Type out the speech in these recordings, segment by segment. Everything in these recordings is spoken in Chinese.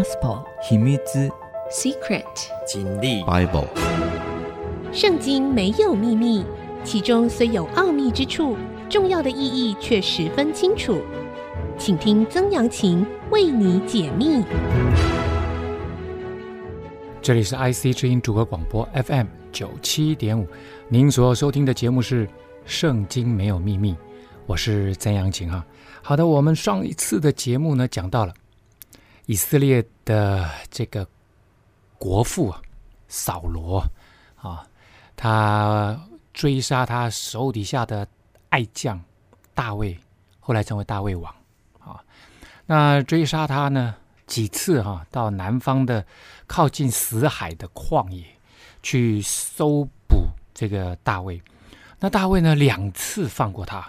Gospel 秘密之 Secret 经历 Bible 圣经没有秘密，其中虽有奥秘之处，重要的意义却十分清楚。请听曾阳晴为你解密。这里是 IC 之音主歌广播 FM 九七点五，您所收听的节目是《圣经没有秘密》，我是曾阳晴啊。好的，我们上一次的节目呢，讲到了以色列的这个国父啊，扫罗啊，他追杀他手底下的爱将大卫，后来成为大卫王啊。那追杀他呢几次哈、啊，到南方的靠近死海的旷野去搜捕这个大卫。那大卫呢两次放过他，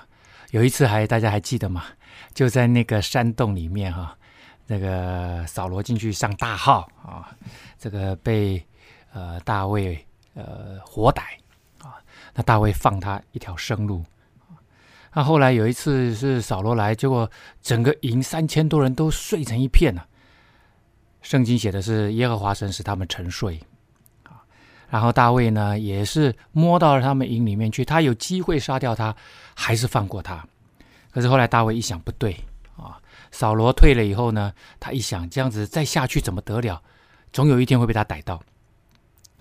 有一次还大家还记得吗？就在那个山洞里面哈、那个扫罗进去上大号啊，这个被呃大卫呃活逮啊，那大卫放他一条生路。那后来有一次是扫罗来，结果整个营三千多人都睡成一片了、啊。圣经写的是耶和华神使他们沉睡啊，然后大卫呢也是摸到了他们营里面去，他有机会杀掉他，还是放过他。可是后来大卫一想不对啊，扫罗退了以后呢，他一想这样子再下去怎么得了？总有一天会被他逮到。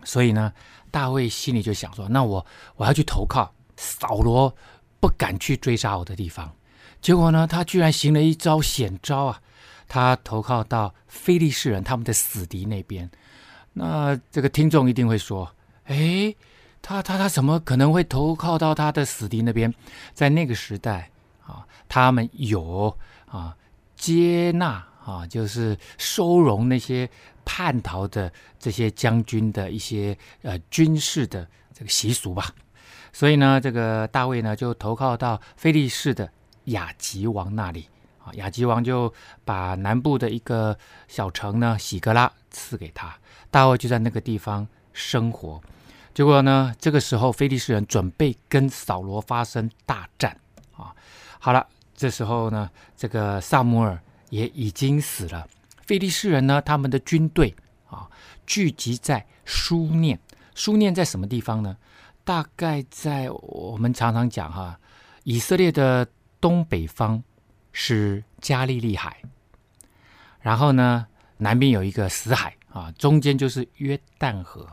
所以呢，大卫心里就想说：那我我要去投靠扫罗不敢去追杀我的地方。结果呢，他居然行了一招险招啊！他投靠到非利士人他们的死敌那边。那这个听众一定会说：哎，他他他怎么可能会投靠到他的死敌那边？在那个时代。啊，他们有啊接纳啊，就是收容那些叛逃的这些将军的一些呃军事的这个习俗吧。所以呢，这个大卫呢就投靠到非利士的雅吉王那里啊。雅吉王就把南部的一个小城呢喜格拉赐给他，大卫就在那个地方生活。结果呢，这个时候非利士人准备跟扫罗发生大战啊。好了，这时候呢，这个撒母耳也已经死了。菲利士人呢，他们的军队啊，聚集在苏念。苏念在什么地方呢？大概在我们常常讲哈，以色列的东北方是加利利海，然后呢，南边有一个死海啊，中间就是约旦河。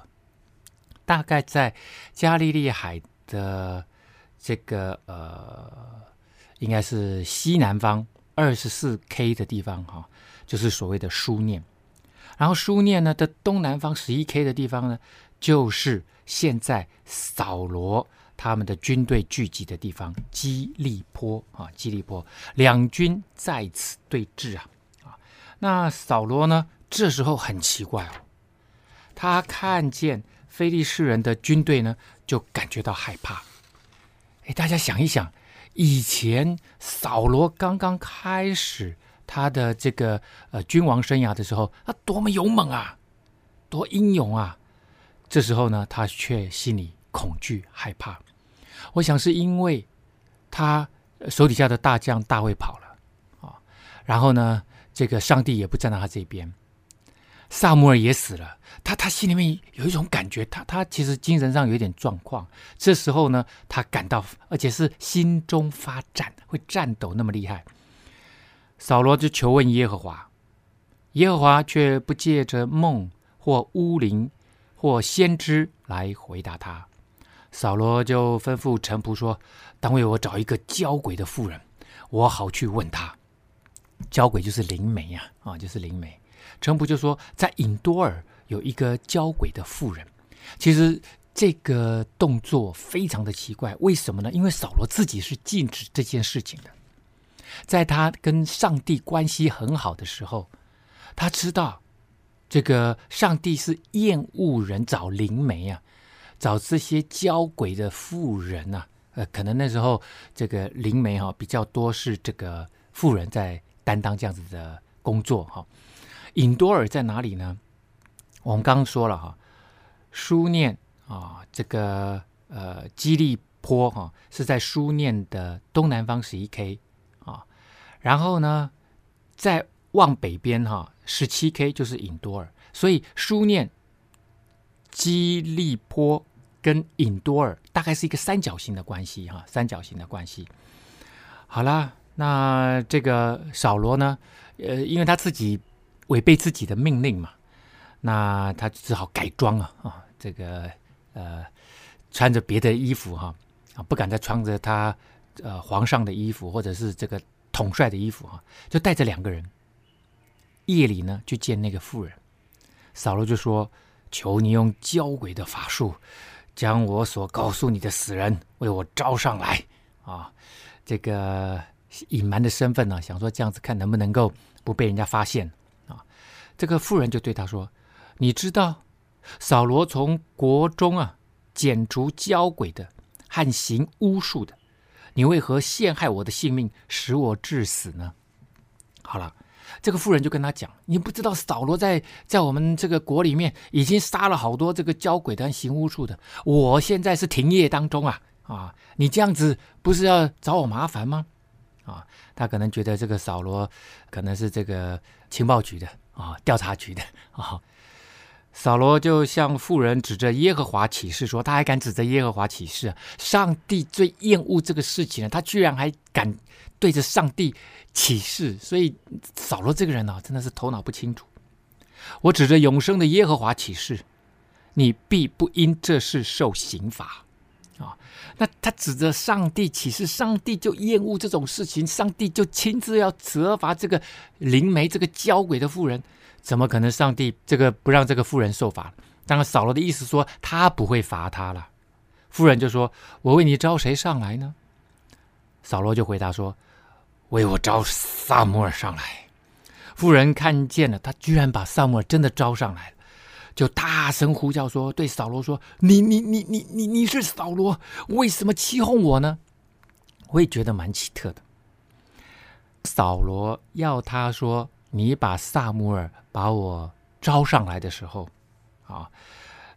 大概在加利利海的这个呃。应该是西南方二十四 K 的地方哈，就是所谓的书念。然后书念呢的东南方十一 K 的地方呢，就是现在扫罗他们的军队聚集的地方基利波啊，基利波两军在此对峙啊啊。那扫罗呢这时候很奇怪哦，他看见非利士人的军队呢，就感觉到害怕。哎，大家想一想。以前扫罗刚刚开始他的这个呃君王生涯的时候，他多么勇猛啊，多英勇啊！这时候呢，他却心里恐惧害怕。我想是因为他手底下的大将大卫跑了啊，然后呢，这个上帝也不站在他这边。撒母耳也死了，他他心里面有一种感觉，他他其实精神上有一点状况。这时候呢，他感到，而且是心中发颤，会颤抖那么厉害。扫罗就求问耶和华，耶和华却不借着梦或巫灵或先知来回答他。扫罗就吩咐臣仆说：“当为我找一个交鬼的妇人，我好去问他。交鬼就是灵媒呀，啊，就是灵媒。”陈普就说，在尹多尔有一个交鬼的妇人。其实这个动作非常的奇怪，为什么呢？因为扫罗自己是禁止这件事情的。在他跟上帝关系很好的时候，他知道这个上帝是厌恶人找灵媒啊，找这些交鬼的妇人啊。呃，可能那时候这个灵媒哈、比较多，是这个妇人在担当这样子的工作哈。隐多尔在哪里呢？我们刚刚说了哈，书念啊，这个呃基利坡哈是在书念的东南方十一 K 啊，然后呢，再往北边哈，十七 K 就是隐多尔，所以书念基利坡跟隐多尔大概是一个三角形的关系哈，三角形的关系。好啦，那这个扫罗呢，呃，因为他自己违背自己的命令嘛，那他只好改装啊啊，这个呃，穿着别的衣服哈啊，不敢再穿着他呃皇上的衣服或者是这个统帅的衣服哈，就带着两个人。夜里呢，去见那个妇人，扫罗就说：“求你用交鬼的法术，将我所告诉你的死人为我招上来啊！这个隐瞒的身份呢，想说这样子看能不能够不被人家发现？”这个妇人就对他说：“你知道扫罗从国中啊剪除交鬼的和行巫术的，你为何陷害我的性命，使我致死呢？”好了。这个妇人就跟他讲：“你不知道扫罗在在我们这个国里面已经杀了好多这个交鬼的和行巫术的。我现在是停业当中啊啊！你这样子不是要找我麻烦吗？啊，他可能觉得这个扫罗可能是这个情报局的啊，调查局的啊。扫罗就向妇人指着耶和华起誓说：他还敢指着耶和华起誓？上帝最厌恶这个事情了，他居然还敢对着上帝。”起誓，所以扫罗这个人呢、啊，真的是头脑不清楚。我指着永生的耶和华起誓，你必不因这事受刑罚啊！那他指着上帝起誓，上帝就厌恶这种事情，上帝就亲自要责罚这个灵媒、这个交鬼的妇人，怎么可能上帝这个不让这个妇人受罚？当然，扫罗的意思说他不会罚他了。妇人就说：“我为你招谁上来呢？”扫罗就回答说。为我招撒母耳上来，妇人看见了，他居然把撒母耳真的招上来了，就大声呼叫说：“对扫罗说，你你你你你你是扫罗，为什么欺哄我呢？”我也觉得蛮奇特的。扫罗要他说：“你把撒母耳把我招上来的时候，啊，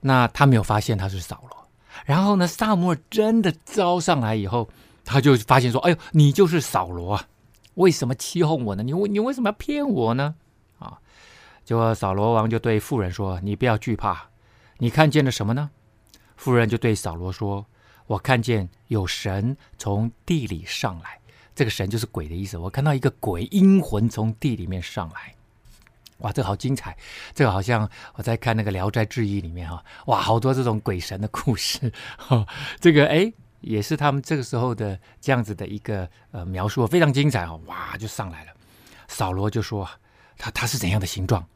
那他没有发现他是扫罗。然后呢，撒母耳真的招上来以后，他就发现说：‘哎呦，你就是扫罗啊！’为什么欺哄我呢？你你为什么要骗我呢？啊！结果扫罗王就对妇人说：“你不要惧怕，你看见了什么呢？”妇人就对扫罗说：“我看见有神从地里上来，这个神就是鬼的意思。我看到一个鬼阴魂从地里面上来。哇，这个好精彩！这个好像我在看那个《聊斋志异》里面哈，哇，好多这种鬼神的故事。哈，这个哎。”也是他们这个时候的这样子的一个呃描述，非常精彩哦，哇，就上来了。扫罗就说他他是怎样的形状？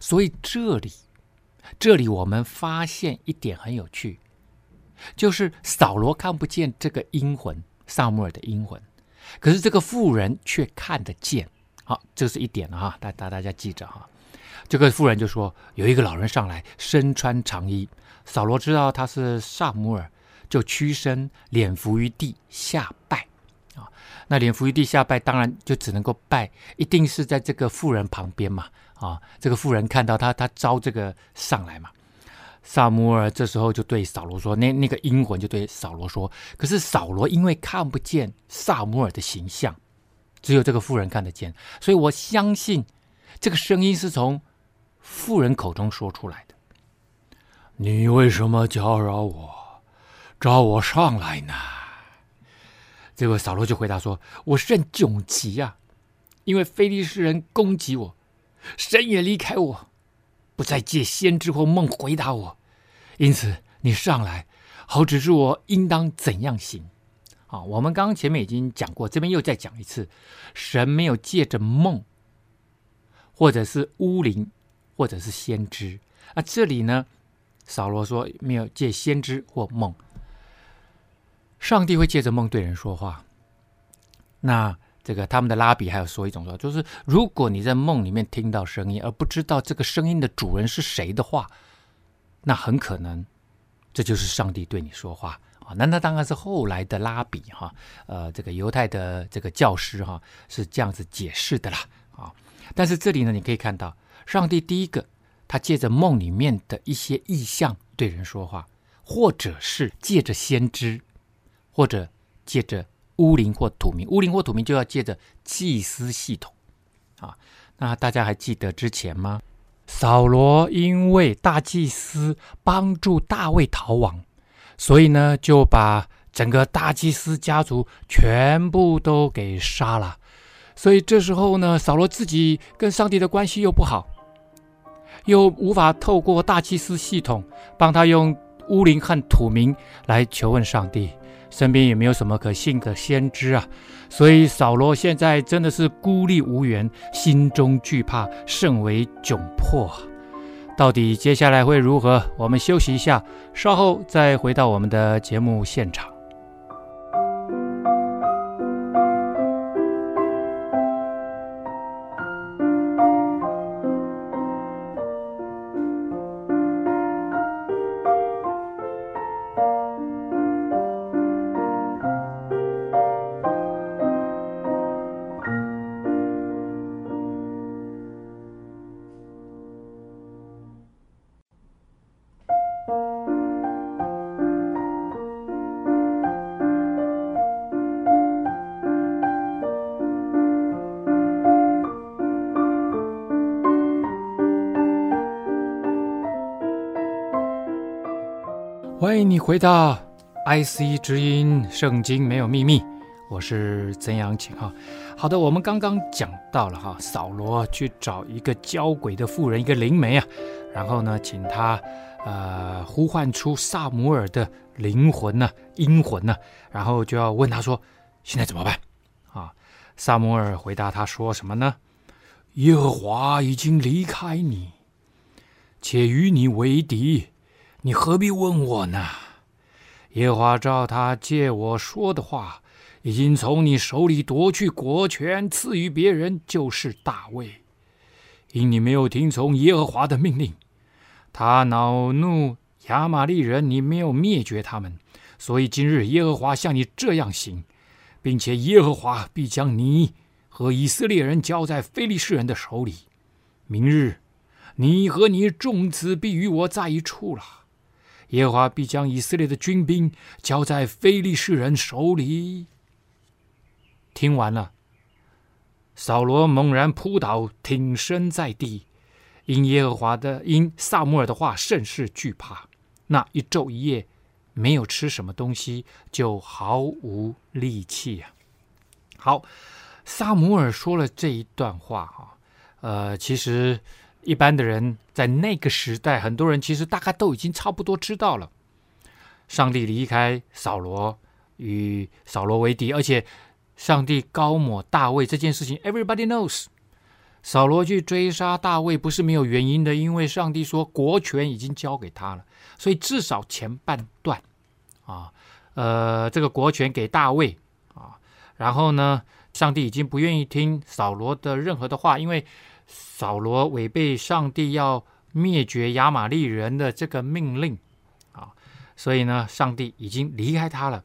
所以这里这里我们发现一点很有趣，就是扫罗看不见这个阴魂，撒母耳的阴魂，可是这个妇人却看得见。好，这是一点哈，大大大家记着哈。这个妇人就说有一个老人上来，身穿长衣。扫罗知道他是撒母耳。就屈身，脸伏于地下拜，啊，那脸伏于地下拜，当然就只能够拜，一定是在这个妇人旁边嘛，啊，这个妇人看到他，他招这个上来嘛。萨摩尔这时候就对扫罗说，那那个阴魂就对扫罗说，可是扫罗因为看不见萨摩尔的形象，只有这个妇人看得见，所以我相信这个声音是从妇人口中说出来的。你为什么搅扰我？招我上来呢？这个扫罗就回答说：“我甚窘急呀，因为非利士人攻击我，神也离开我，不再借先知或梦回答我。因此，你上来，好指示我应当怎样行。”啊，我们刚刚前面已经讲过，这边又再讲一次：神没有借着梦，或者是巫灵，或者是先知。啊，这里呢，扫罗说没有借先知或梦。上帝会借着梦对人说话。那这个他们的拉比还有说一种说，就是如果你在梦里面听到声音，而不知道这个声音的主人是谁的话，那很可能这就是上帝对你说话啊。那那当然是后来的拉比哈，呃，这个犹太的这个教师哈是这样子解释的啦啊。但是这里呢，你可以看到，上帝第一个他借着梦里面的一些意象对人说话，或者是借着先知。或者借着巫灵或土民，巫灵或土民就要借着祭司系统啊。那大家还记得之前吗？扫罗因为大祭司帮助大卫逃亡，所以呢就把整个大祭司家族全部都给杀了。所以这时候呢，扫罗自己跟上帝的关系又不好，又无法透过大祭司系统帮他用乌灵和土民来求问上帝，身边也没有什么可信的先知啊。所以扫罗现在真的是孤立无援，心中惧怕，甚为窘迫。到底接下来会如何？我们休息一下，稍后再回到我们的节目现场。回到 IC 之音，圣经没有秘密，我是曾阳晴哈。好的，我们刚刚讲到了哈，扫罗去找一个交鬼的妇人，一个灵媒啊，然后呢，请他呃呼唤出撒母耳的灵魂呢、阴魂呢，然后就要问他说，现在怎么办啊？撒母耳回答他说什么呢？耶和华已经离开你，且与你为敌。你何必问我呢？耶和华照他借我说的话，已经从你手里夺去国权，赐予别人，就是大卫。因你没有听从耶和华的命令，他恼怒亚玛力人，你没有灭绝他们，所以今日耶和华向你这样行，并且耶和华必将你和以色列人交在非利士人的手里。明日你和你众子必与我在一处了。耶和华必将以色列的军兵交在非利士人手里。听完了，扫罗猛然扑倒，挺身在地，因耶和华的，因撒母耳的话甚是惧怕。那一昼一夜没有吃什么东西，就毫无力气啊。好，撒母耳说了这一段话哈，呃，其实。一般的人在那个时代，很多人其实大概都已经差不多知道了，上帝离开扫罗，与扫罗为敌，而且上帝高抹大卫这件事情，everybody knows。扫罗去追杀大卫不是没有原因的，因为上帝说国权已经交给他了，所以至少前半段啊，呃，这个国权给大卫啊，然后呢，上帝已经不愿意听扫罗的任何的话，因为。扫罗违背上帝要灭绝亚玛力人的这个命令啊，所以呢，上帝已经离开他了。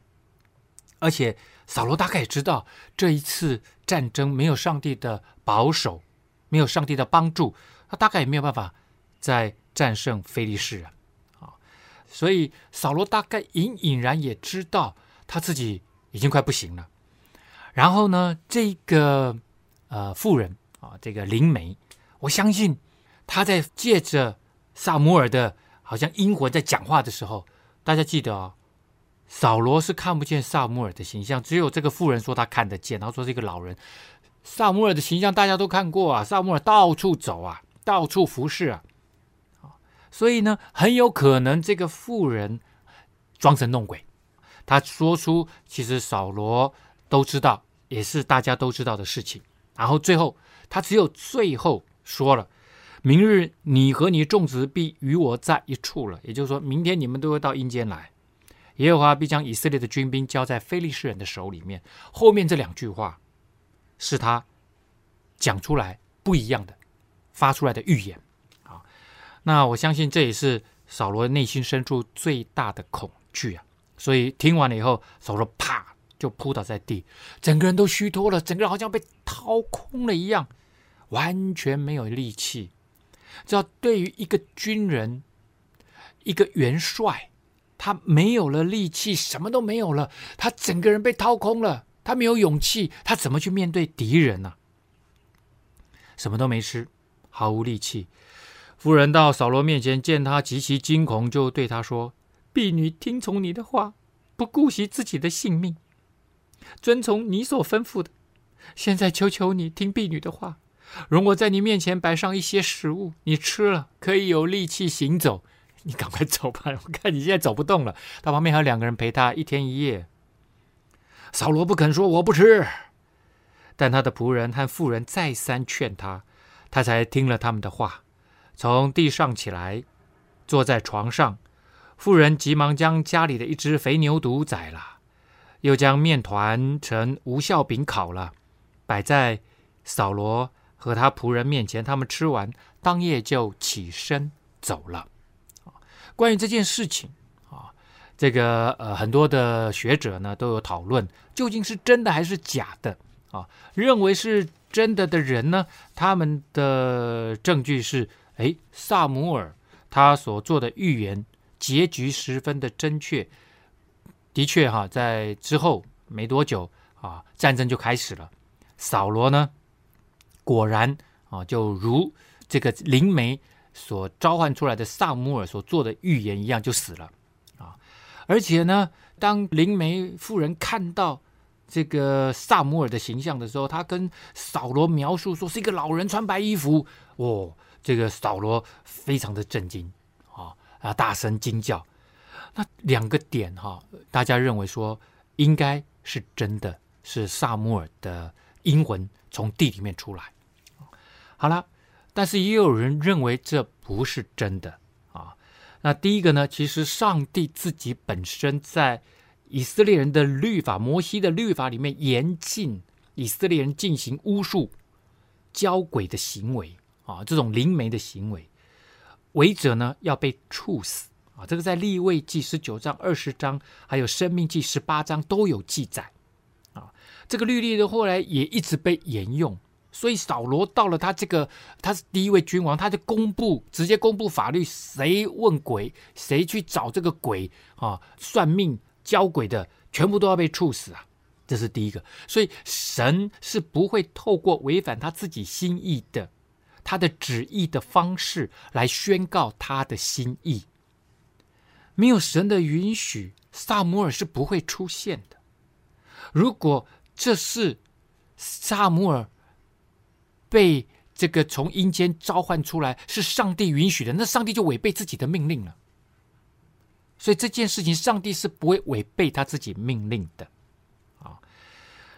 而且扫罗大概也知道，这一次战争没有上帝的保守，没有上帝的帮助，他大概也没有办法再战胜非利士人啊。所以扫罗大概隐隐然也知道他自己已经快不行了。然后呢，这个呃妇人。啊，这个灵媒，我相信他在借着撒母耳的，好像阴魂在讲话的时候，大家记得哦，扫罗是看不见撒母耳的形象，只有这个妇人说他看得见，然后说是一个老人。撒母耳的形象大家都看过啊，撒母耳到处走啊，到处服侍啊，所以呢，很有可能这个妇人装神弄鬼，他说出其实扫罗都知道，也是大家都知道的事情，然后最后。他只有最后说了：“明日你和你种植必与我在一处了。”也就是说，明天你们都会到阴间来。耶和华必将以色列的军兵交在非利士人的手里面。后面这两句话是他讲出来不一样的，发出来的预言啊。那我相信这也是扫罗内心深处最大的恐惧啊。所以听完了以后，扫罗啪就扑倒在地，整个人都虚脱了，整个人好像被掏空了一样。完全没有力气，知道对于一个军人，一个元帅，他没有了力气，什么都没有了，他整个人被掏空了，他没有勇气，他怎么去面对敌人呢？什么都没吃，毫无力气。夫人到扫罗面前，见他极其惊恐，就对他说：“婢女听从你的话，不顾惜自己的性命，遵从你所吩咐的。现在求求你听婢女的话，如果在你面前摆上一些食物，你吃了可以有力气行走。你赶快走吧，我看你现在走不动了。他旁边还有两个人陪他一天一夜。”扫罗不肯说我不吃，但他的仆人和妇人再三劝他，他才听了他们的话。从地上起来，坐在床上，妇人急忙将家里的一只肥牛犊宰了，又将面团成无酵饼烤了，摆在扫罗和他仆人面前。他们吃完，当夜就起身走了。关于这件事情啊，这个呃，很多的学者呢都有讨论，究竟是真的还是假的啊？认为是真的的人呢，他们的证据是。哎，撒母耳他所做的预言结局十分的真确，的确哈，在之后没多久啊，战争就开始了。扫罗呢，果然啊，就如这个灵媒所召唤出来的撒母耳所做的预言一样，就死了啊。而且呢，当灵媒妇人看到这个撒母耳的形象的时候，他跟扫罗描述说是一个老人穿白衣服哦。这个扫罗非常的震惊啊啊，大声惊叫。那两个点哈，大家认为说应该是真的，是撒母耳的阴魂从地里面出来。好了，但是也有人认为这不是真的啊。那第一个呢，其实上帝自己本身在以色列人的律法、摩西的律法里面严禁以色列人进行巫术、交鬼的行为。啊，这种灵媒的行为，违者呢要被处死啊！这个在立位记十九章、二十章，还有生命记十八章都有记载啊。这个律例的后来也一直被沿用，所以扫罗到了他这个，他是第一位君王，他就公布，直接公布法律，谁问鬼，谁去找这个鬼啊，算命教鬼的，全部都要被处死啊！这是第一个，所以神是不会透过违反他自己心意的。他的旨意的方式来宣告他的心意，没有神的允许，撒母耳是不会出现的。如果这是撒母耳被这个从阴间召唤出来，是上帝允许的，那上帝就违背自己的命令了。所以这件事情，上帝是不会违背他自己命令的啊。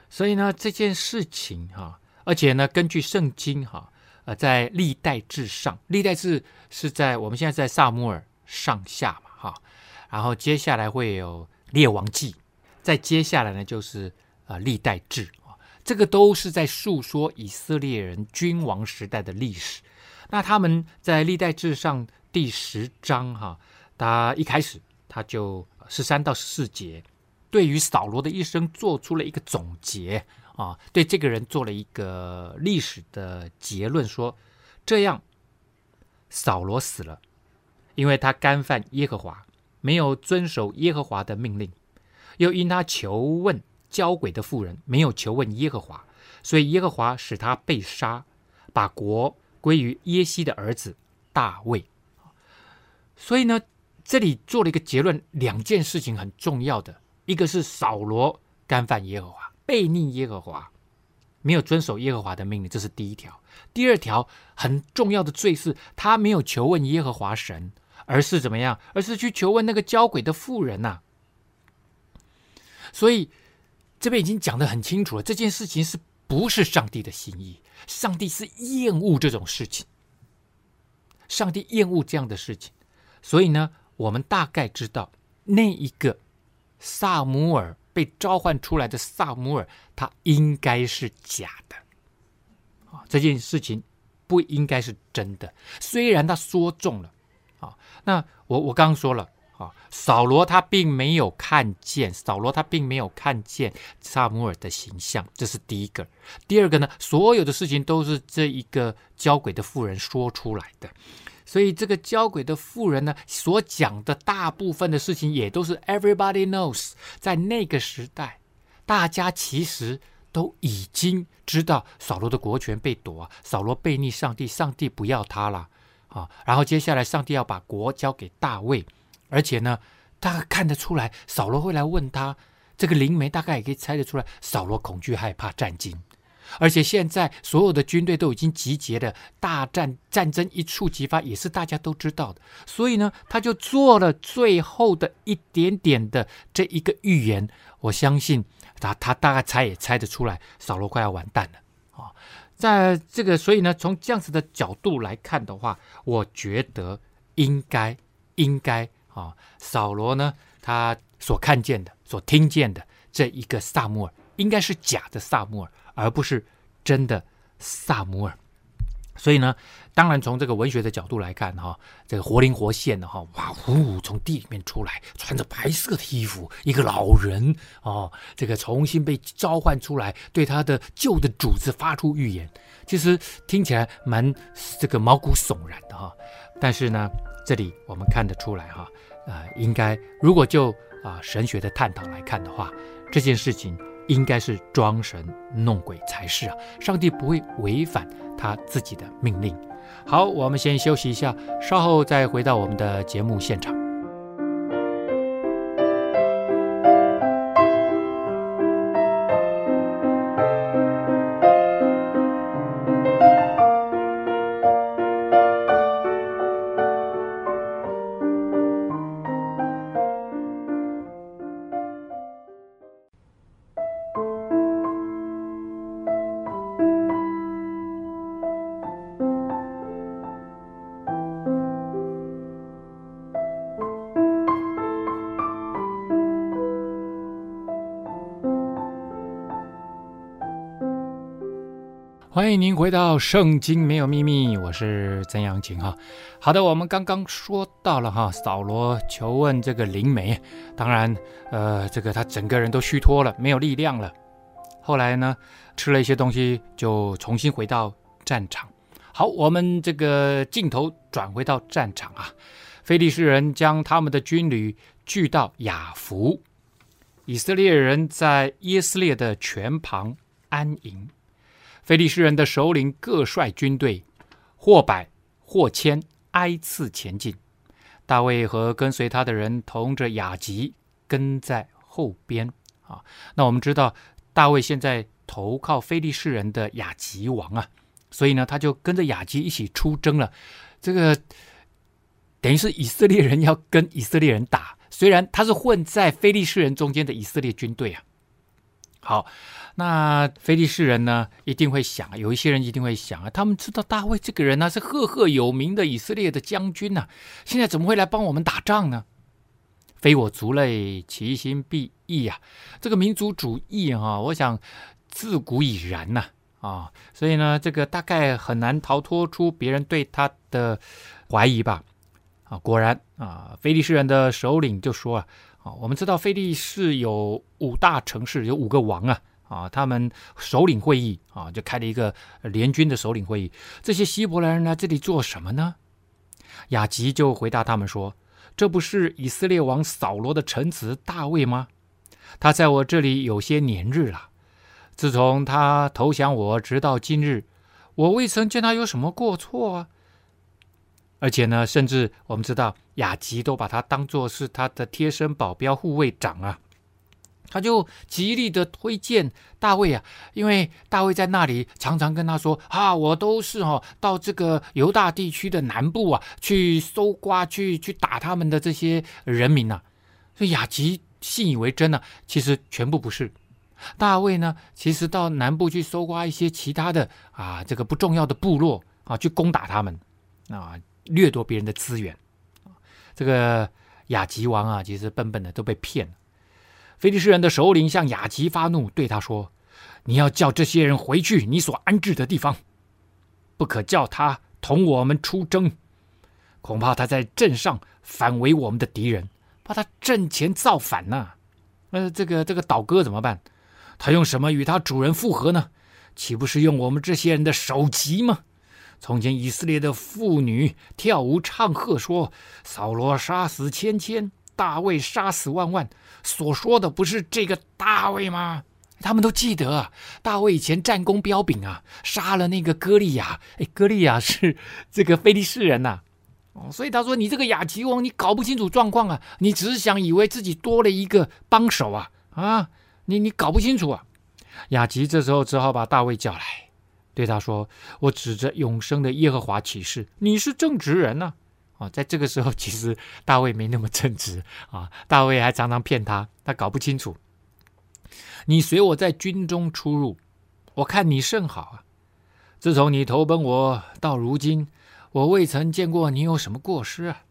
所以呢，这件事情哈，而且呢，根据圣经哈。呃，在历代志上，历代志是在我们现在在撒母耳上下嘛，哈，然后接下来会有列王记，再接下来呢就是呃历代志，这个都是在述说以色列人君王时代的历史。那他们在历代志上第十章哈，他一开始他就十三到十四节，对于扫罗的一生做出了一个总结。啊，对这个人做了一个历史的结论，说这样扫罗死了，因为他干犯耶和华，没有遵守耶和华的命令，又因他求问交鬼的妇人，没有求问耶和华，所以耶和华使他被杀，把国归于耶西的儿子大卫。所以呢，这里做了一个结论，两件事情很重要的，一个是扫罗干犯耶和华。悖逆耶和华，没有遵守耶和华的命令，这是第一条。第二条很重要的罪是，他没有求问耶和华神，而是怎么样？而是去求问那个交鬼的妇人呐、所以这边已经讲得很清楚了，这件事情是不是上帝的心意？上帝是厌恶这种事情，上帝厌恶这样的事情。所以呢，我们大概知道那一个撒母耳。被召唤出来的撒母耳，他应该是假的啊！这件事情不应该是真的。虽然他说中了啊，那我我刚刚说了啊，扫罗他并没有看见，扫罗他并没有看见撒母耳的形象，这是第一个。第二个呢，所有的事情都是这一个交鬼的妇人说出来的。所以，这个交鬼的妇人呢，所讲的大部分的事情，也都是 everybody knows。在那个时代，大家其实都已经知道扫罗的国权被夺啊，扫罗背逆上帝，上帝不要他了啊。然后接下来，上帝要把国交给大卫，而且呢，大概看得出来，扫罗会来问他。这个灵媒大概也可以猜得出来，扫罗恐惧害怕战惊，而且现在所有的军队都已经集结了，大战战争一触即发，也是大家都知道的。所以呢，他就做了最后的一点点的这一个预言。我相信他他大概猜也猜得出来，扫罗快要完蛋了啊！在这个，所以呢，从这样子的角度来看的话，我觉得应该应该啊，扫罗呢，他所看见的。所听见的这一个撒母耳，应该是假的撒母耳，而不是真的撒母耳。所以呢，当然从这个文学的角度来看，哈，这个活灵活现的哈，哇呼，从地里面出来，穿着白色的衣服，一个老人哦，这个重新被召唤出来，对他的旧的主子发出预言，其实听起来蛮这个毛骨悚然的哈。但是呢，这里我们看得出来哈，呃，应该如果就啊，神学的探讨来看的话，这件事情应该是装神弄鬼才是啊！上帝不会违反他自己的命令。好，我们先休息一下，稍后再回到我们的节目现场。欢迎您回到《圣经没有秘密》，我是曾阳晴哈。好的，我们刚刚说到了哈，扫罗求问这个灵媒，当然，呃，这个他整个人都虚脱了，没有力量了。后来呢，吃了一些东西，就重新回到战场。好，我们这个镜头转回到战场啊，非利士人将他们的军旅聚到雅福，以色列人在耶斯列的泉旁安营。非利士人的首领各率军队，或百或千，挨次前进。大卫和跟随他的人同着亚吉跟在后边。啊，那我们知道大卫现在投靠非利士人的亚吉王啊，所以呢，他就跟着亚吉一起出征了。这个等于是以色列人要跟以色列人打，虽然他是混在非利士人中间的以色列军队啊。好。那非利士人呢，一定会想，有一些人一定会想啊，他们知道大卫这个人呢、是赫赫有名的以色列的将军呐、现在怎么会来帮我们打仗呢？非我族类，其心必异呀！这个民族主义啊，我想自古已然呐啊，啊，所以呢，这个大概很难逃脱出别人对他的怀疑吧？啊，果然啊，非利士人的首领就说啊，啊，我们知道非利士有五大城市，有五个王啊。啊，他们首领会议啊，就开了一个联军的首领会议。这些希伯来人来这里做什么呢？雅吉就回答他们说：“这不是以色列王扫罗的臣子大卫吗？他在我这里有些年日了。自从他投降我，直到今日，我未曾见他有什么过错啊。而且呢，甚至我们知道雅吉都把他当作是他的贴身保镖、护卫长啊。”他就极力的推荐大卫啊，因为大卫在那里常常跟他说啊，我都是、哦、到这个犹大地区的南部啊去搜刮，去去打他们的这些人民呐、啊。所以雅吉信以为真呢、啊，其实全部不是。大卫呢，其实到南部去搜刮一些其他的啊这个不重要的部落啊，去攻打他们啊，掠夺别人的资源。这个雅吉王啊，其实笨笨的都被骗了。菲利士人的首领向雅吉发怒，对他说：“你要叫这些人回去你所安置的地方，不可叫他同我们出征。恐怕他在阵上反为我们的敌人，怕他阵前造反呢、啊。呃，这个这个倒戈怎么办？他用什么与他主人复合呢？岂不是用我们这些人的首级吗？从前以色列的妇女跳舞唱和，说：扫罗杀死千千。”大卫杀死万万，所说的不是这个大卫吗？他们都记得啊，大卫以前战功彪炳啊，杀了那个歌利亚。哎，歌利亚是这个非利士人呐、哦，所以他说：“你这个亚吉王，你搞不清楚状况啊！你只是想以为自己多了一个帮手啊啊！你你搞不清楚啊！”亚吉这时候只好把大卫叫来，对他说：“我指着永生的耶和华起誓，你是正直人呐、啊！”，在这个时候，其实大卫没那么正直啊，大卫还常常骗他，他搞不清楚。你随我在军中出入，我看你甚好啊！自从你投奔我到如今。我未曾见过你有什么过失啊，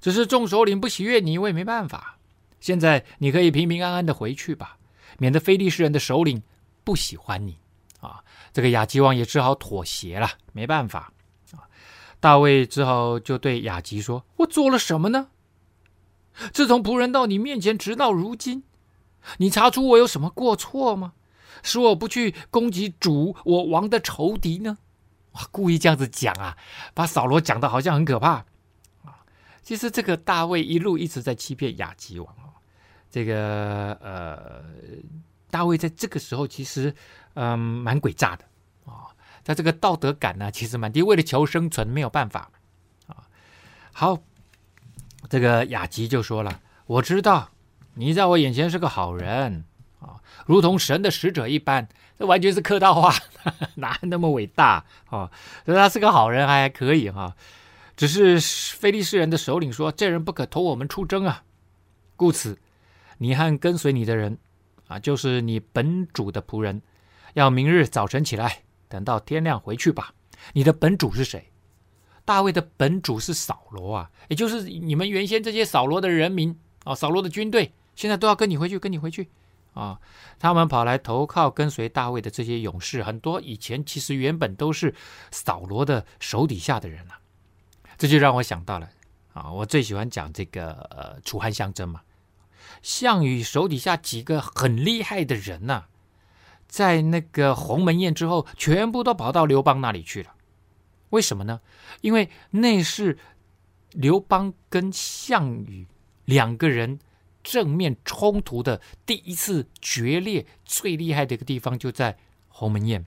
只是众首领不喜悦你，我也没办法。现在你可以平平安安的回去吧，免得非利士人的首领不喜欢你。这个亚吉王也只好妥协了，没办法啊。大卫只好就对亚吉说：“我做了什么呢？自从仆人到你面前，直到如今，你查出我有什么过错吗？使我不去攻击主我王的仇敌呢？”哇，故意这样子讲啊，把扫罗讲的好像很可怕啊。其实这个大卫一路一直在欺骗亚吉王啊。这个呃，大卫在这个时候其实嗯蛮诡诈的啊。在这个道德感呢，其实蛮低，为了求生存没有办法啊。好，这个雅吉就说了：“我知道你在我眼前是个好人啊，如同神的使者一般。”这完全是客套话，哪那么伟大啊？所以他是个好人，还可以哈。只是菲利士人的首领说：“这人不可同我们出征啊！”故此，你和跟随你的人啊，就是你本主的仆人，要明日早晨起来，等到天亮回去吧。你的本主是谁？大卫的本主是扫罗啊，也就是你们原先这些扫罗的人民啊，扫罗的军队，现在都要跟你回去，跟你回去。啊，他们跑来投靠跟随大卫的这些勇士，很多以前其实原本都是扫罗的手底下的人啊。这就让我想到了啊，我最喜欢讲这个呃楚汉相争嘛。项羽手底下几个很厉害的人呐、在那个鸿门宴之后，全部都跑到刘邦那里去了。为什么呢？因为那是刘邦跟项羽两个人。正面冲突的第一次决裂，最厉害的一个地方就在鸿门宴，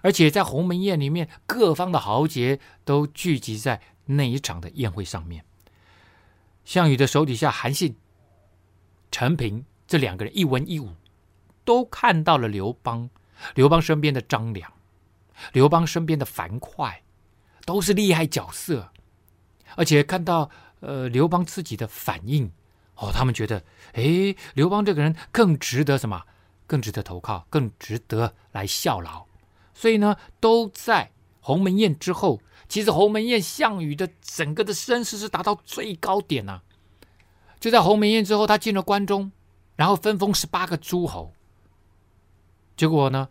而且在鸿门宴里面，各方的豪杰都聚集在那一场的宴会上面。项羽的手底下韩信、陈平这两个人一文一武，都看到了刘邦，刘邦身边的张良，刘邦身边的樊哙，都是厉害角色，而且看到呃刘邦自己的反应。哦，他们觉得，哎，刘邦这个人更值得什么？更值得投靠，更值得来效劳。所以呢，都在鸿门宴之后。其实鸿门宴，项羽的整个的声势是达到最高点呐、就在鸿门宴之后，他进了关中，然后分封十八个诸侯。结果呢，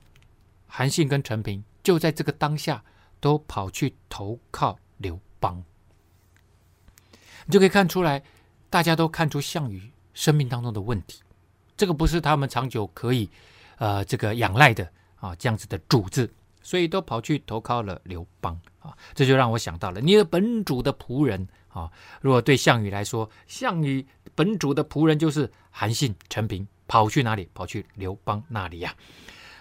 韩信跟陈平就在这个当下都跑去投靠刘邦。你就可以看出来。大家都看出项羽生命当中的问题，这个不是他们长久可以，呃，这个仰赖的啊，这样子的主子，所以都跑去投靠了刘邦啊。这就让我想到了你的本主的仆人啊。如果对项羽来说，项羽本主的仆人就是韩信、陈平，跑去哪里？跑去刘邦那里呀、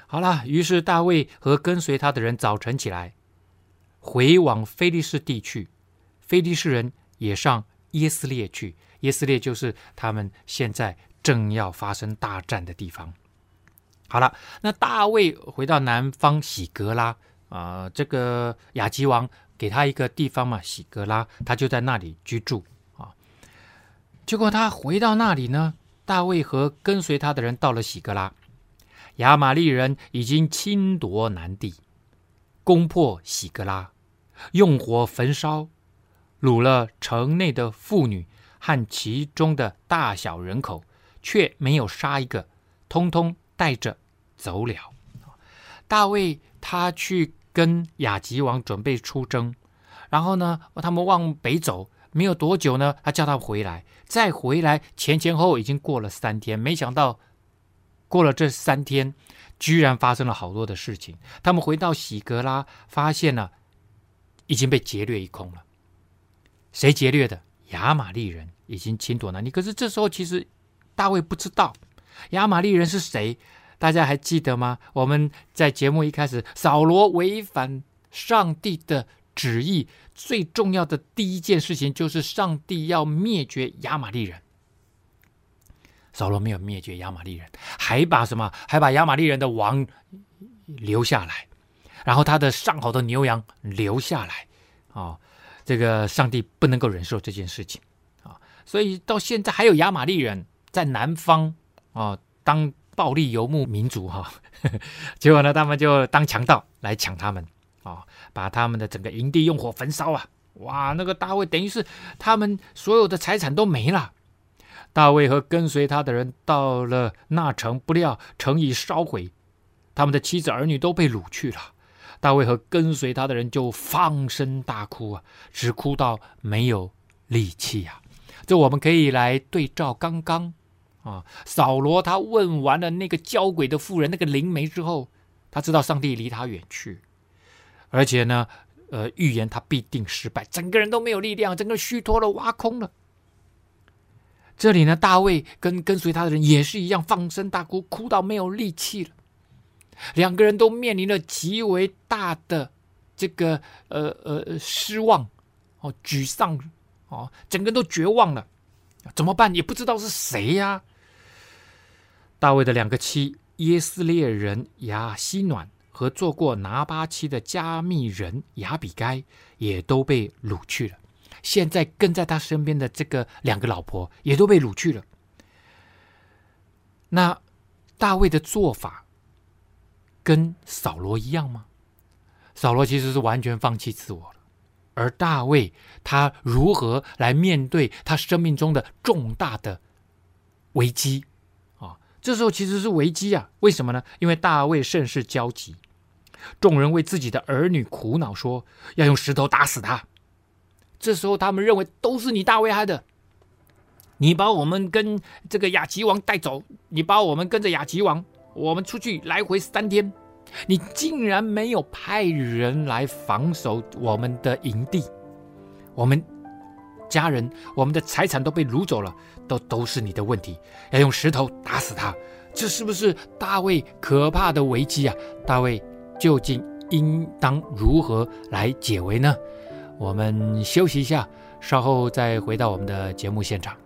好了，于是大卫和跟随他的人早晨起来，回往非利士地去，非利士人也上耶斯列去。耶斯列就是他们现在正要发生大战的地方。好了，那大卫回到南方喜格拉啊、这个亚吉王给他一个地方嘛，喜格拉，他就在那里居住啊。结果他回到那里呢，大卫和跟随他的人到了喜格拉，亚玛力人已经侵夺南地，攻破喜格拉，用火焚烧，掳了城内的妇女。和其中的大小人口，却没有杀一个，通通带着走了。大卫他去跟亚吉王准备出征，然后呢，他们往北走，没有多久呢，他叫他回来，再回来，前前后后已经过了三天，没想到过了这三天，居然发生了好多的事情。他们回到喜格拉，发现了已经被劫掠一空了。谁劫掠的？亚玛力人已经侵夺了你，可是这时候其实大卫不知道亚玛力人是谁，大家还记得吗？我们在节目一开始，扫罗违反上帝的旨意，最重要的第一件事情就是上帝要灭绝亚玛力人。扫罗没有灭绝亚玛力人，还把什么？还把亚玛力人的王留下来，然后他的上好的牛羊留下来。哦，这个上帝不能够忍受这件事情啊、所以到现在还有亚玛力人在南方啊、哦、当暴力游牧民族哈、哦，结果呢，他们就当强盗来抢他们啊、把他们的整个营地用火焚烧啊，哇，那个大卫等于是他们所有的财产都没了。大卫和跟随他的人到了那城，不料城已烧毁，他们的妻子儿女都被掳去了。大卫和跟随他的人就放声大哭啊，直哭到没有力气呀。这我们可以来对照刚刚啊，扫罗他问完了那个交鬼的妇人那个灵媒之后，他知道上帝离他远去，而且呢，呃，预言他必定失败，整个人都没有力量，整个虚脱了，挖空了。这里呢，大卫跟跟随他的人也是一样，放声大哭，哭到没有力气了。两个人都面临了极为大的这个呃呃失望哦，沮丧哦，整个人都绝望了。怎么办？也不知道是谁呀、大卫的两个妻耶斯列人亚希暖和做过拿八妻的加密人亚比该也都被掳去了。现在跟在他身边的这个两个老婆也都被掳去了。那大卫的做法跟扫罗一样吗？扫罗其实是完全放弃自我了，而大卫他如何来面对他生命中的重大的危机？这时候其实是危机啊！为什么呢？因为大卫甚是焦急，众人为自己的儿女苦恼，说要用石头打死他。这时候，他们认为都是你大卫害的。你把我们跟这个雅吉王带走，你把我们跟着雅吉王，我们出去来回三天，你竟然没有派人来防守我们的营地，我们家人、我们的财产都被掳走了，都都是你的问题。要用石头打死他，这是不是大卫可怕的危机啊？大卫究竟应当如何来解围呢？我们休息一下，稍后再回到我们的节目现场。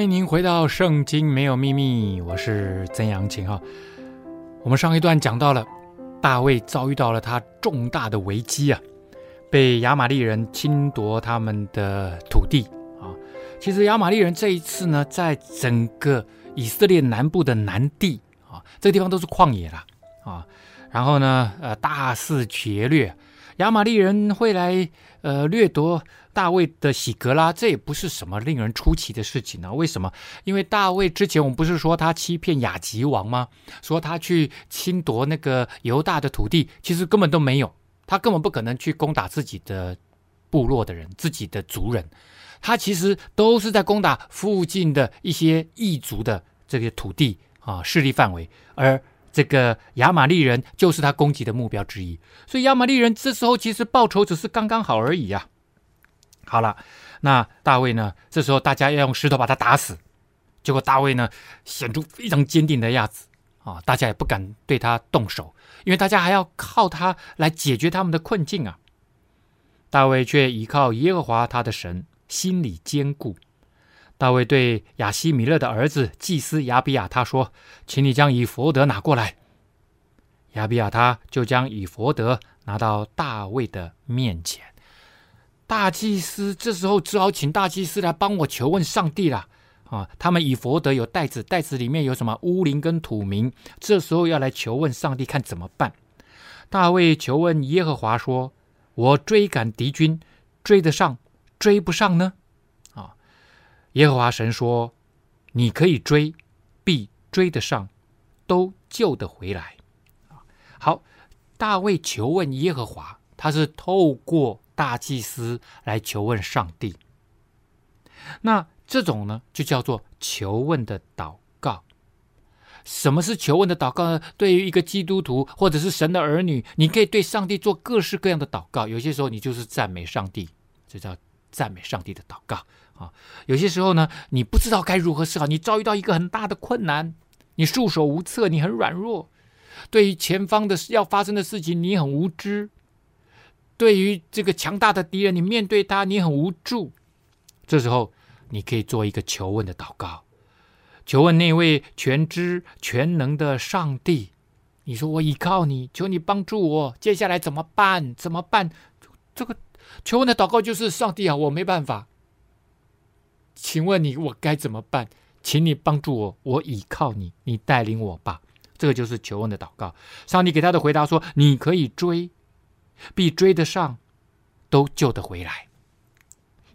欢迎您回到《圣经没有秘密》，我是曾阳晴哈。我们上一段讲到了大卫遭遇到了他重大的危机啊，被亚玛力人侵夺他们的土地啊。其实亚玛力人这一次呢，在整个以色列南部的南地啊，这个地方都是旷野了啊。然后呢，呃，大肆劫掠，亚玛力人会来呃掠夺。大卫的喜格拉，这也不是什么令人出奇的事情呢、啊。为什么？因为大卫之前我们不是说他欺骗亚吉王吗？说他去侵夺那个犹大的土地，其实根本都没有，他根本不可能去攻打自己的部落的人、自己的族人，他其实都是在攻打附近的一些异族的这个土地啊势力范围，而这个亚玛力人就是他攻击的目标之一。所以亚玛力人这时候其实报仇只是刚刚好而已呀、啊。好了，那大卫呢？这时候大家要用石头把他打死，结果大卫呢显出非常坚定的样子啊，大家也不敢对他动手，因为大家还要靠他来解决他们的困境啊。大卫却依靠耶和华他的神，心里坚固。大卫对亚希米勒的儿子祭司亚比亚他说：“请你将以弗得拿过来。”亚比亚他就将以弗得拿到大卫的面前。大祭司这时候只好请大祭司来帮我求问上帝了。啊，他们以弗得有袋子，袋子里面有什么乌灵跟土明，这时候要来求问上帝，看怎么办。大卫求问耶和华说：“我追赶敌军，追得上，追不上呢？”耶和华神说：“你可以追，必追得上，都救得回来。”，好，大卫求问耶和华，他是透过大祭司来求问上帝。那。这种呢，就叫做求问的祷告。什么是求问的祷告呢？对于一个基督徒或者是神的儿女，你可以对上帝做各式各样的祷告。有些时候你就是赞美上帝，这叫赞美上帝的祷告啊。有些时候呢，你不知道该如何是好，你遭遇到一个很大的困难，你束手无策，你很软弱。对于前方的要发生的事情，你很无知。对于这个强大的敌人，你面对他，你很无助。这时候。你可以做一个求问的祷告，求问那位全知全能的上帝。你说我依靠你，求你帮助我，接下来怎么办？怎么办？这个求问的祷告就是上帝啊，我没办法，请问你我该怎么办？请你帮助我，我依靠你，你带领我吧。这个就是求问的祷告。上帝给他的回答说：你可以追，必追得上，都救得回来。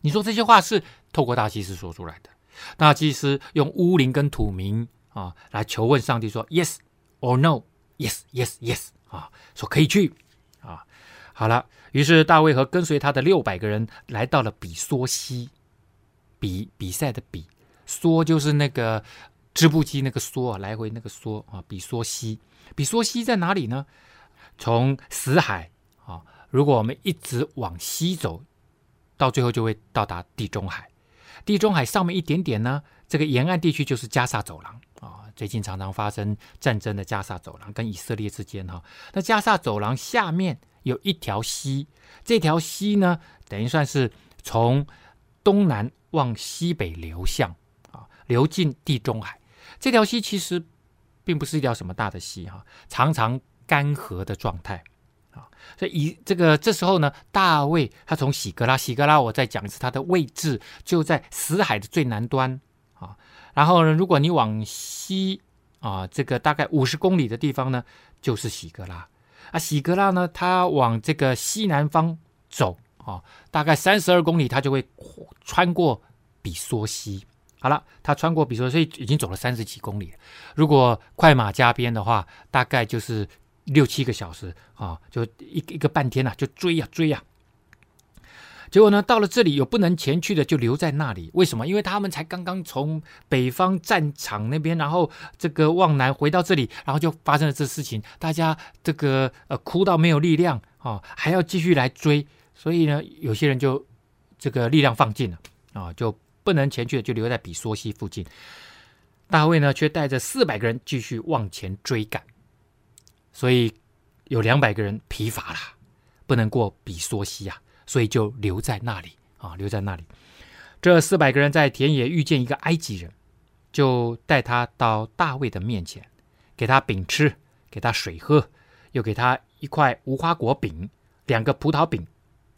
你说这些话是？透过大祭司说出来的，大祭司用乌灵跟土明啊来求问上帝说：“Yes or no？Yes, yes, yes。”啊，说可以去啊。好了，于是大卫和跟随他的六百个人来到了比梭西，比比赛的比，梭就是那个织布机那个梭啊，来回那个梭啊。比梭西，比梭西在哪里呢？从死海啊，如果我们一直往西走，到最后就会到达地中海。地中海上面一点点呢，这个沿岸地区就是加萨走廊啊。最近常常发生战争的加萨走廊跟以色列之间哈。那加萨走廊下面有一条溪，这条溪呢，等于算是从东南往西北流向啊，流进地中海。这条溪其实并不是一条什么大的溪哈，常常干涸的状态。所以以这个这时候呢，大卫他从喜格拉，喜格拉我再讲一次，它的位置就在死海的最南端啊。然后呢，如果你往西啊，这个大概五十公里的地方呢，就是喜格拉啊。喜格拉呢，它往这个西南方走啊，大概三十二公里，它就会穿过比索西。好了，它穿过比索西已经走了三十几公里。如果快马加鞭的话，大概就是。六七个小时啊，就一一个半天呐、啊，就追呀、追呀、结果呢，到了这里有不能前去的，就留在那里。为什么？因为他们才刚刚从北方战场那边，然后这个往南回到这里，然后就发生了这事情。大家这个呃哭到没有力量啊，还要继续来追。所以呢，有些人就这个力量放尽了啊，就不能前去，就留在比梭西附近。大卫呢，却带着四百个人继续往前追赶。所以有两百个人疲乏了，不能过比梭西啊，所以就留在那里啊，留在那里。这四百个人在田野遇见一个埃及人，就带他到大卫的面前，给他饼吃，给他水喝，又给他一块无花果饼，两个葡萄饼，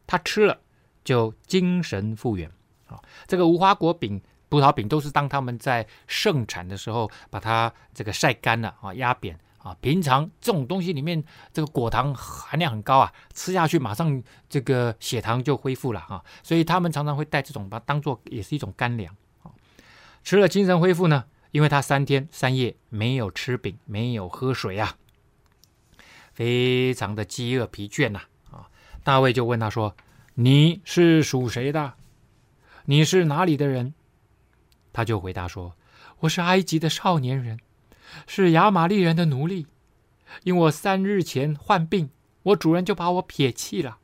他吃了就精神复原啊。这个无花果饼、葡萄饼都是当他们在盛产的时候，把它这个晒干了啊，压扁。啊，平常这种东西里面这个果糖含量很高啊，吃下去马上这个血糖就恢复了啊，所以他们常常会带这种，把它当做也是一种干粮啊。吃了精神恢复呢，因为他三天三夜没有吃饼，没有喝水啊，非常的饥饿疲倦呐。大卫就问他说：“你是属谁的？你是哪里的人？”他就回答说：“我是埃及的少年人。”是亚玛利人的奴隶，因我三日前患病，我主人就把我撇弃了。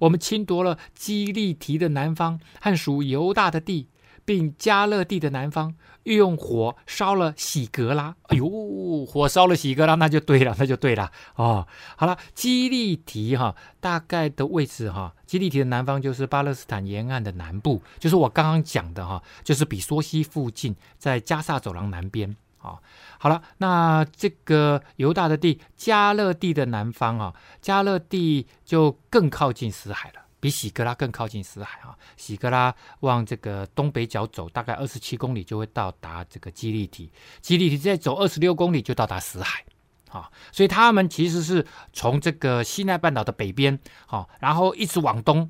我们侵夺了基利提的南方和属犹大的地，并加勒地的南方，又用火烧了喜格拉。哎呦，火烧了喜格拉，那就对了，那就对了。哦，好了，基利提哈，大概的位置哈，基利提的南方就是巴勒斯坦沿岸的南部，就是我刚刚讲的哈，就是比梭西附近，在加萨走廊南边。啊。好了，那这个犹大的地加勒地的南方啊，加勒地就更靠近死海了。比喜格拉更靠近死海啊！喜格拉往这个东北角走，大概二十七公里就会到达这个基利提，基利提再走二十六公里就到达死海啊！所以他们其实是从这个西奈半岛的北边，好，然后一直往东，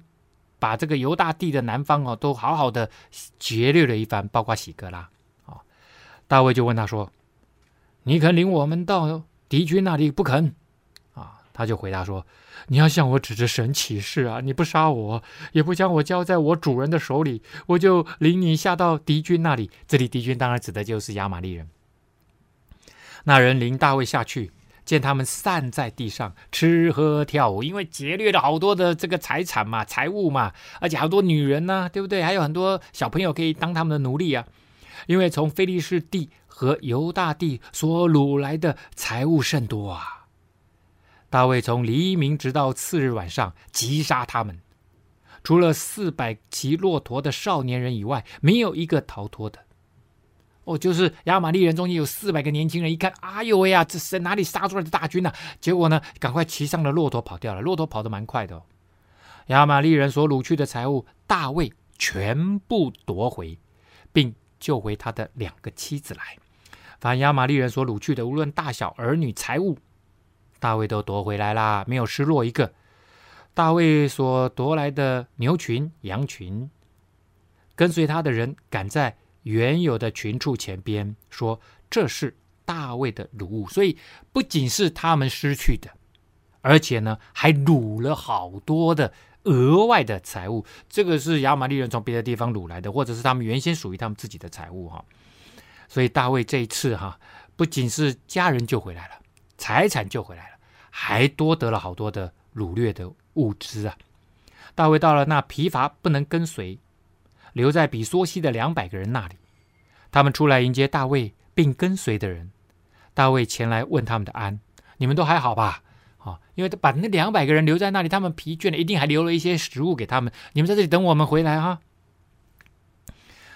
把这个犹大地的南方哦，都好好的劫掠了一番，包括喜格拉啊！大卫就问他说：“你肯领我们到敌军那里？不肯。”他就回答说：“你要向我指着神起誓啊！你不杀我，也不将我交在我主人的手里，我就领你下到敌军那里。这里敌军当然指的就是亚玛力人。那人领大卫下去，见他们散在地上吃喝跳舞，因为劫掠了好多的这个财产嘛、财物嘛，而且好多女人呢、啊，对不对？还有很多小朋友可以当他们的奴隶啊。因为从非利士地和犹大地所掳来的财物甚多啊。”大卫从黎明直到次日晚上，击杀他们，除了四百骑骆驼的少年人以外，没有一个逃脱的。哦，就是亚玛力人中间有四百个年轻人，一看，哎呦喂呀，这是哪里杀出来的大军呢、结果呢，赶快骑上了骆驼跑掉了。骆驼跑得蛮快的哦。亚玛力人所掳去的财物，大卫全部夺回，并救回他的两个妻子来。凡亚玛力人所掳去的，无论大小儿女财物。大卫都夺回来啦，没有失落一个。大卫所夺来的牛群、羊群，跟随他的人赶在原有的群畜前边，说：“这是大卫的掳物。”所以不仅是他们失去的，而且呢，还掳了好多的额外的财物。这个是亚玛力人从别的地方掳来的，或者是他们原先属于他们自己的财物哈。所以大卫这一次哈，不仅是家人救回来了，财产救回来了。还多得了好多的掳掠的物资啊！大卫到了那疲乏不能跟随，留在比梭西的两百个人那里。他们出来迎接大卫，并跟随的人。大卫前来问他们的安：“你们都还好吧？”啊，因为他把那两百个人留在那里，他们疲倦了，一定还留了一些食物给他们。你们在这里等我们回来啊！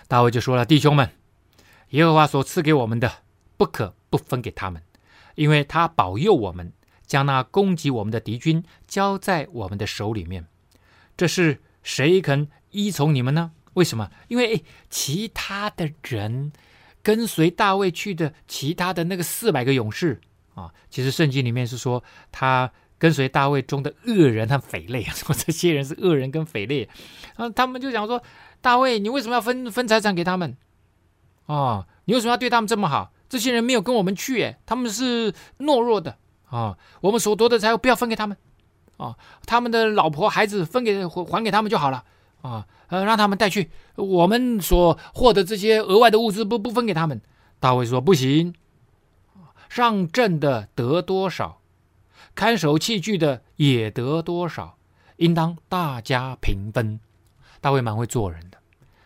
大卫就说了：“弟兄们，耶和华所赐给我们的，不可不分给他们，因为他保佑我们。”将那攻击我们的敌军交在我们的手里面，这是谁肯依从你们呢？为什么？因为其他的人跟随大卫去的，其他的那个四百个勇士啊，其实圣经里面是说他跟随大卫中的恶人和匪类，说这些人是恶人跟匪类啊，他们就讲说，大卫，你为什么要分分财产给他们？啊，你为什么要对他们这么好？这些人没有跟我们去，他们是懦弱的。啊，我们所夺的财物不要分给他们，啊，他们的老婆孩子分给还给他们就好了，啊，呃，让他们带去。我们所获得这些额外的物资不不分给他们。大卫说不行，上阵的得多少，看守器具的也得多少，应当大家平分。大卫蛮会做人的，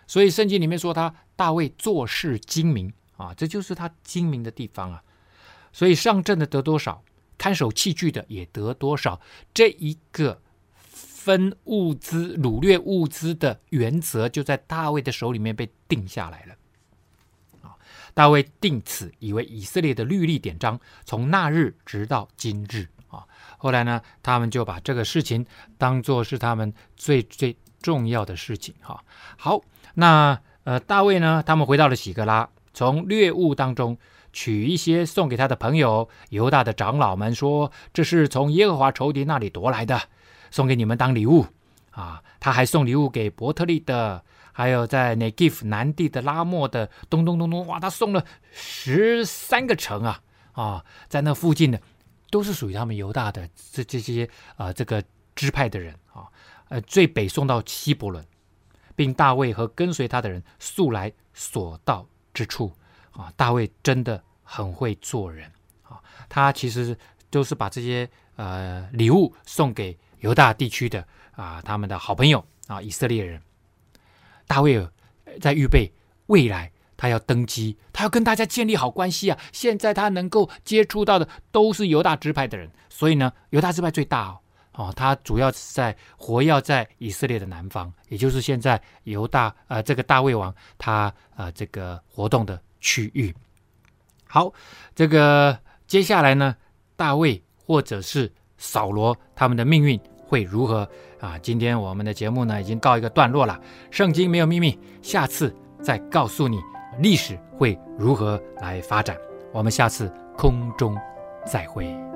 所以圣经里面说他大卫做事精明啊，这就是他精明的地方啊。所以上阵的得多少。看守器具的也得多少，这一个分物资、掳掠物资的原则，就在大卫的手里面被定下来了。啊，大卫定此以为以色列的律例典章，从那日直到今日。啊，后来呢，他们就把这个事情当做是他们最最重要的事情。哈，好，那呃，大卫呢，他们回到了喜格拉，从掠物当中。取一些送给他的朋友犹大的长老们说：“这是从耶和华仇敌那里夺来的，送给你们当礼物。”啊，他还送礼物给伯特利的，还有在内基弗南地的拉莫的，咚咚咚咚，哇，他送了十三个城啊！啊，在那附近的都是属于他们犹大的这这些啊这个支派的人啊，呃，最北送到希伯伦，并大卫和跟随他的人素来所到之处。啊，大卫真的很会做人啊！他其实都是把这些呃礼物送给犹大地区的啊，他们的好朋友啊，以色列人。大卫在预备未来，他要登基，他要跟大家建立好关系啊！现在他能够接触到的都是犹大支派的人，所以呢，犹大支派最大哦。哦，他主要是在活跃在以色列的南方，也就是现在犹大呃这个大卫王他呃这个活动的。区域，好，这个接下来呢，大卫或者是扫罗他们的命运会如何啊？今天我们的节目呢已经告一个段落了。圣经没有秘密，下次再告诉你历史会如何来发展。我们下次空中再会。